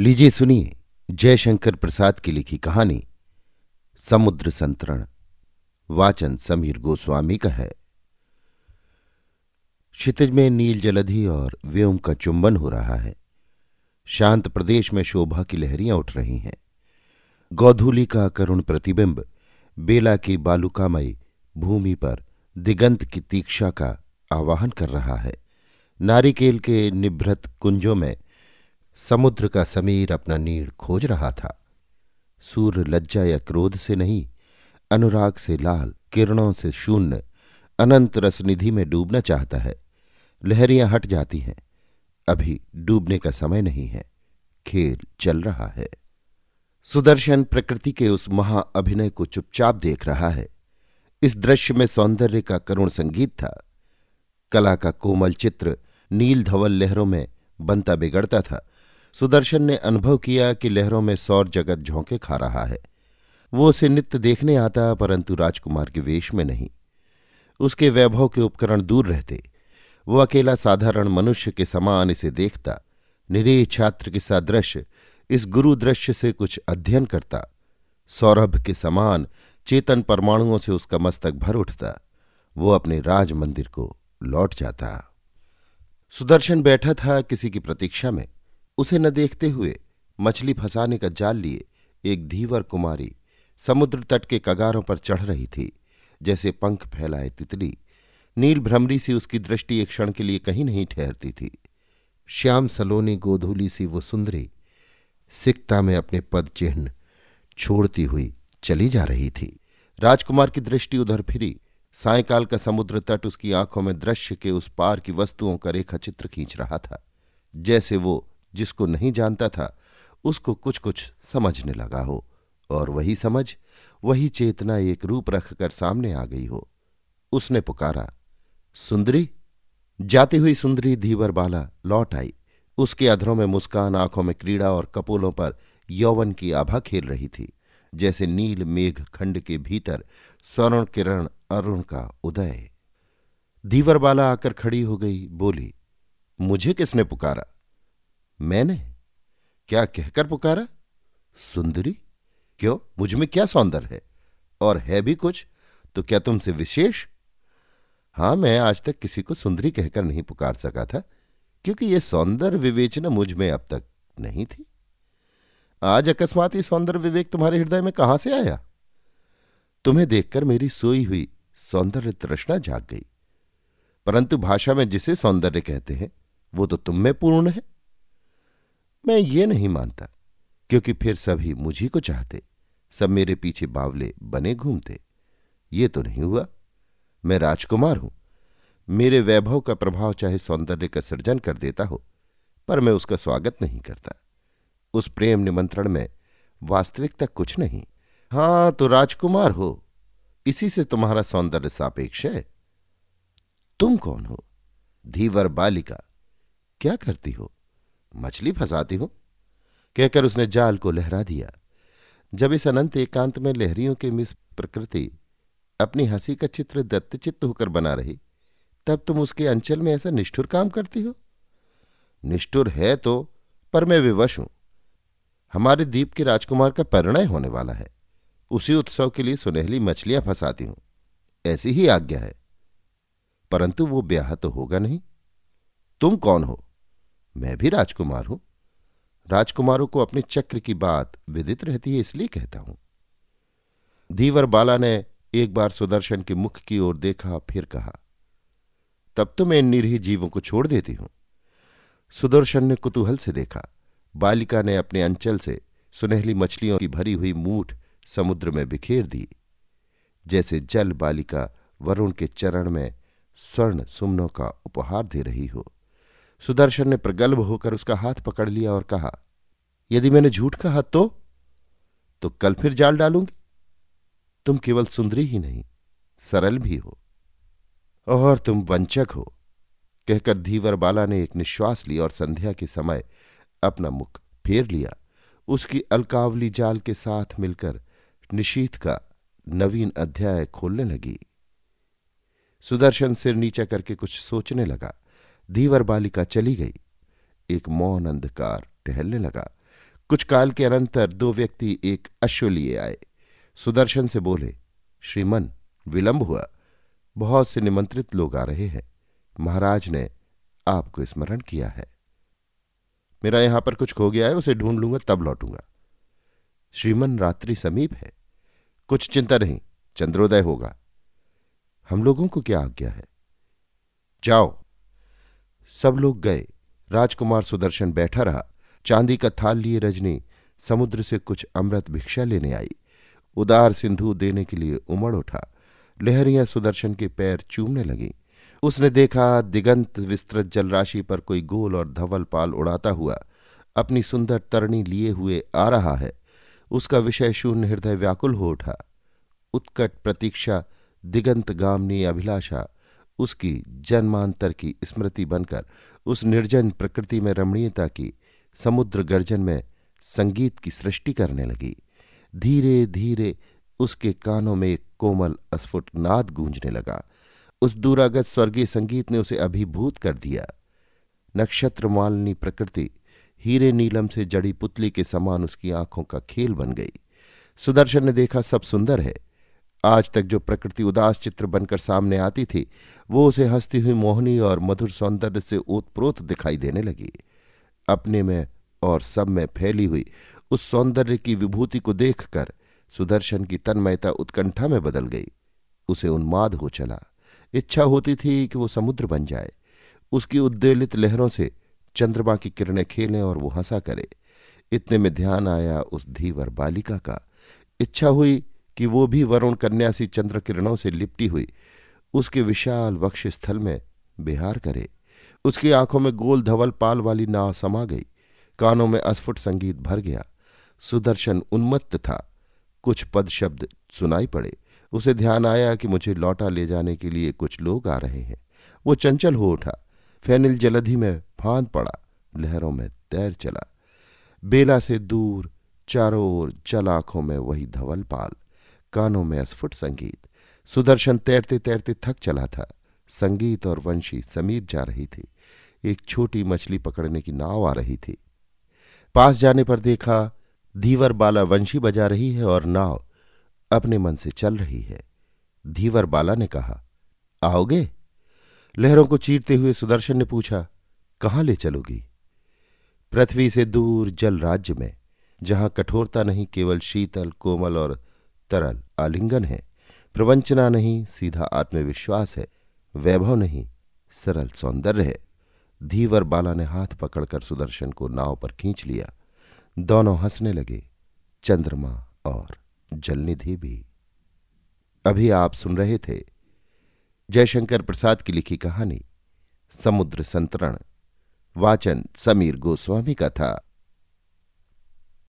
लीजिए सुनिए जयशंकर प्रसाद की लिखी कहानी, समुद्र संतरण, वाचन समीर गोस्वामी का है। क्षितिज में नील जलधि और व्योम का चुंबन हो रहा है। शांत प्रदेश में शोभा की लहरियाँ उठ रही हैं। गौधूली का करुण प्रतिबिंब बेला की बालुकामयी भूमि पर दिगंत की तीक्षा का आवाहन कर रहा है। नारिकेल के निभृत कुंजों में समुद्र का समीर अपना नीड़ खोज रहा था। सूर्य लज्जा या क्रोध से नहीं, अनुराग से लाल, किरणों से शून्य, अनंत रसनिधि में डूबना चाहता है। लहरियाँ हट जाती हैं। अभी डूबने का समय नहीं है। खेल चल रहा है। सुदर्शन प्रकृति के उस महाअभिनय को चुपचाप देख रहा है। इस दृश्य में सौंदर्य का करुण संगीत था। कला का कोमल चित्र नील धवल लहरों में बनता बिगड़ता था। सुदर्शन ने अनुभव किया कि लहरों में सौर जगत झोंके खा रहा है। वो उसे नित्य देखने आता, परंतु राजकुमार के वेश में नहीं। उसके वैभव के उपकरण दूर रहते। वो अकेला साधारण मनुष्य के समान इसे देखता, निरीह छात्र के सादृश्य इस गुरु दृश्य से कुछ अध्ययन करता। सौरभ के समान चेतन परमाणुओं से उसका मस्तक भर उठता। वो अपने राज मंदिर को लौट जाता। सुदर्शन बैठा था किसी की प्रतीक्षा में। उसे न देखते हुए मछली फंसाने का जाल लिए एक धीवर कुमारी समुद्र तट के कगारों पर चढ़ रही थी, जैसे पंख फैलाए तितली। नील भ्रमरी सी उसकी दृष्टि एक क्षण के लिए कहीं नहीं ठहरती थी। श्याम सलोनी गोधूली सी वो सुंदरी सिकता में अपने पद चिन्ह छोड़ती हुई चली जा रही थी। राजकुमार की दृष्टि उधर फिरी। सायकाल का समुद्र तट उसकी आँखों में दृश्य के उस पार की वस्तुओं का रेखा चित्र खींच रहा था, जैसे वो जिसको नहीं जानता था, उसको कुछ कुछ समझने लगा हो। और वही समझ, वही चेतना एक रूप रखकर सामने आ गई हो। उसने पुकारा, सुंदरी? जाती हुई सुंदरी धीवर बाला लौट आई। उसके अधरों में मुस्कान, आँखों में क्रीड़ा और कपोलों पर यौवन की आभा खेल रही थी, जैसे नील मेघ खंड के भीतर स्वर्ण किरण अरुण का उदय। धीवर बाला आकर खड़ी हो गई, बोली, मुझे किसने पुकारा? मैंने? क्या कहकर पुकारा? सुंदरी, क्यों? मुझमें क्या सौंदर्य है? और है भी कुछ तो क्या तुमसे विशेष? हाँ, मैं आज तक किसी को सुंदरी कहकर नहीं पुकार सका था, क्योंकि यह सौंदर्य विवेचना मुझमें अब तक नहीं थी। आज अकस्मात ही सौंदर्य विवेक तुम्हारे हृदय में कहाँ से आया? तुम्हें देखकर मेरी सोई हुई सौंदर्य तृष्णा जाग गई। परंतु भाषा में जिसे सौंदर्य कहते हैं, वो तो तुम में पूर्ण है। मैं ये नहीं मानता, क्योंकि फिर सभी मुझी को चाहते, सब मेरे पीछे बावले बने घूमते। ये तो नहीं हुआ। मैं राजकुमार हूँ। मेरे वैभव का प्रभाव चाहे सौंदर्य का सृजन कर देता हो, पर मैं उसका स्वागत नहीं करता। उस प्रेम निमंत्रण में वास्तविकता कुछ नहीं। हाँ तो राजकुमार हो। इसी से तुम्हारा सौंदर्य सापेक्ष है। तुम कौन हो? धीवर बालिका। क्या करती हो? मछली फंसाती हो। कहकर उसने जाल को लहरा दिया। जब इस अनंत एकांत में लहरियों के मिस प्रकृति अपनी हँसी का चित्र दत्तचित्त होकर बना रही, तब तुम उसके अंचल में ऐसा निष्ठुर काम करती हो? निष्ठुर है तो पर मैं विवश हूँ। हमारे द्वीप के राजकुमार का परिणय होने वाला है। उसी उत्सव के लिए सुनहली मछलियाँ फंसाती हूँ। ऐसी ही आज्ञा है। परंतु वो ब्याह तो होगा नहीं। तुम कौन हो? मैं भी राजकुमार हूँ। राजकुमारों को अपने चक्र की बात विदित रहती है, इसलिए कहता हूँ। धीवर बाला ने एक बार सुदर्शन के मुख की ओर देखा, फिर कहा, तब तो मैं इन निरीह जीवों को छोड़ देती हूँ। सुदर्शन ने कुतूहल से देखा, बालिका ने अपने अंचल से सुनहली मछलियों की भरी हुई मूठ समुद्र में बिखेर दी, जैसे जल बालिका वरुण के चरण में स्वर्ण सुमनों का उपहार दे रही हो। सुदर्शन ने प्रगल्भ होकर उसका हाथ पकड़ लिया और कहा, यदि मैंने झूठ कहा तो? तो कल फिर जाल डालूँगी। तुम केवल सुंदरी ही नहीं, सरल भी हो। और तुम वंचक हो। कहकर धीवर बाला ने एक निश्वास लिया और संध्या के समय अपना मुख फेर लिया। उसकी अलकावली जाल के साथ मिलकर निशीत का नवीन अध्याय खोलने लगी। सुदर्शन सिर नीचा करके कुछ सोचने लगा। धीवर बालिका चली गई। एक मौन अंधकार टहलने लगा। कुछ काल के अनंतर दो व्यक्ति एक अश्व लिए आए। सुदर्शन से बोले, श्रीमन, विलंब हुआ। बहुत से निमंत्रित लोग आ रहे हैं। महाराज ने आपको स्मरण किया है। मेरा यहाँ पर कुछ खो गया है, उसे ढूंढ लूँगा, तब लौटूँगा। श्रीमन रात्रि समीप है। कुछ चिंता नहीं, चंद्रोदय होगा। हम लोगों को क्या आज्ञा है? जाओ सब लोग गए। राजकुमार सुदर्शन बैठा रहा। चांदी का थाल लिए रजनी समुद्र से कुछ अमृत भिक्षा लेने आई। उदार सिंधु देने के लिए उमड़ उठा। लहरियाँ सुदर्शन के पैर चूमने लगीं। उसने देखा दिगंत विस्तृत जलराशि पर कोई गोल और धवल पाल उड़ाता हुआ अपनी सुंदर तरणी लिए हुए आ रहा है। उसका विषय शून्य हृदय व्याकुल हो उठा। उत्कट प्रतीक्षा, दिगंत गामनी अभिलाषा उसकी जन्मांतर की स्मृति बनकर उस निर्जन प्रकृति में रमणीयता की समुद्र गर्जन में संगीत की सृष्टि करने लगी। धीरे धीरे उसके कानों में एक कोमल अस्फुट नाद गूंजने लगा। उस दूरागत स्वर्गीय संगीत ने उसे अभिभूत कर दिया। नक्षत्र मालनी प्रकृति हीरे नीलम से जड़ी पुतली के समान उसकी आँखों का खेल बन गई। सुदर्शन ने देखा, सब सुंदर है। आज तक जो प्रकृति उदास चित्र बनकर सामने आती थी, वो उसे हंसती हुई मोहनी और मधुर सौंदर्य से ओतप्रोत दिखाई देने लगी। अपने में और सब में फैली हुई उस सौंदर्य की विभूति को देखकर सुदर्शन की तन्मयता उत्कंठा में बदल गई। उसे उन्माद हो चला। इच्छा होती थी कि वो समुद्र बन जाए। उसकी उद्वेलित लहरों से चंद्रमा की किरणें खेलें और वो हंसा करे। इतने में ध्यान आया उस धीवर बालिका का। इच्छा हुई कि वो भी वरुण कन्या सी चंद्र किरणों से लिपटी हुई। उसके विशाल वक्ष स्थल में बिहार करे। उसकी आँखों में गोल धवल पाल वाली नाव समा गई। कानों में अस्फुट संगीत भर गया। सुदर्शन उन्मत्त था। कुछ पद शब्द सुनाई पड़े। उसे ध्यान आया कि मुझे लौटा ले जाने के लिए कुछ लोग आ रहे हैं। वो चंचल हो उठा। फैनिल जलधि में फांद पड़ा। लहरों में तैर चला। बेला से दूर, चारों ओर चल आँखों में वही धवल पाल। कानों में अस्फुट संगीत। सुदर्शन तैरते तैरते थक चला था। संगीत और वंशी समीप जा रही थी। एक छोटी मछली पकड़ने की नाव आ रही थी। पास जाने पर देखा, धीवर बाला वंशी बजा रही है और नाव अपने मन से चल रही है। धीवर बाला ने कहा, आओगे? लहरों को चीरते हुए सुदर्शन ने पूछा, कहाँ ले चलोगी? पृथ्वी से दूर जल राज्य में, जहाँ कठोरता नहीं, केवल शीतल, कोमल और तरल आलिंगन है। प्रवंचना नहीं, सीधा आत्मविश्वास है। वैभव नहीं, सरल सौंदर्य है। धीवर बाला ने हाथ पकड़कर सुदर्शन को नाव पर खींच लिया। दोनों हंसने लगे। चंद्रमा और जलनिधि भी। अभी आप सुन रहे थे जयशंकर प्रसाद की लिखी कहानी, समुद्र संतरण, वाचन समीर गोस्वामी का था।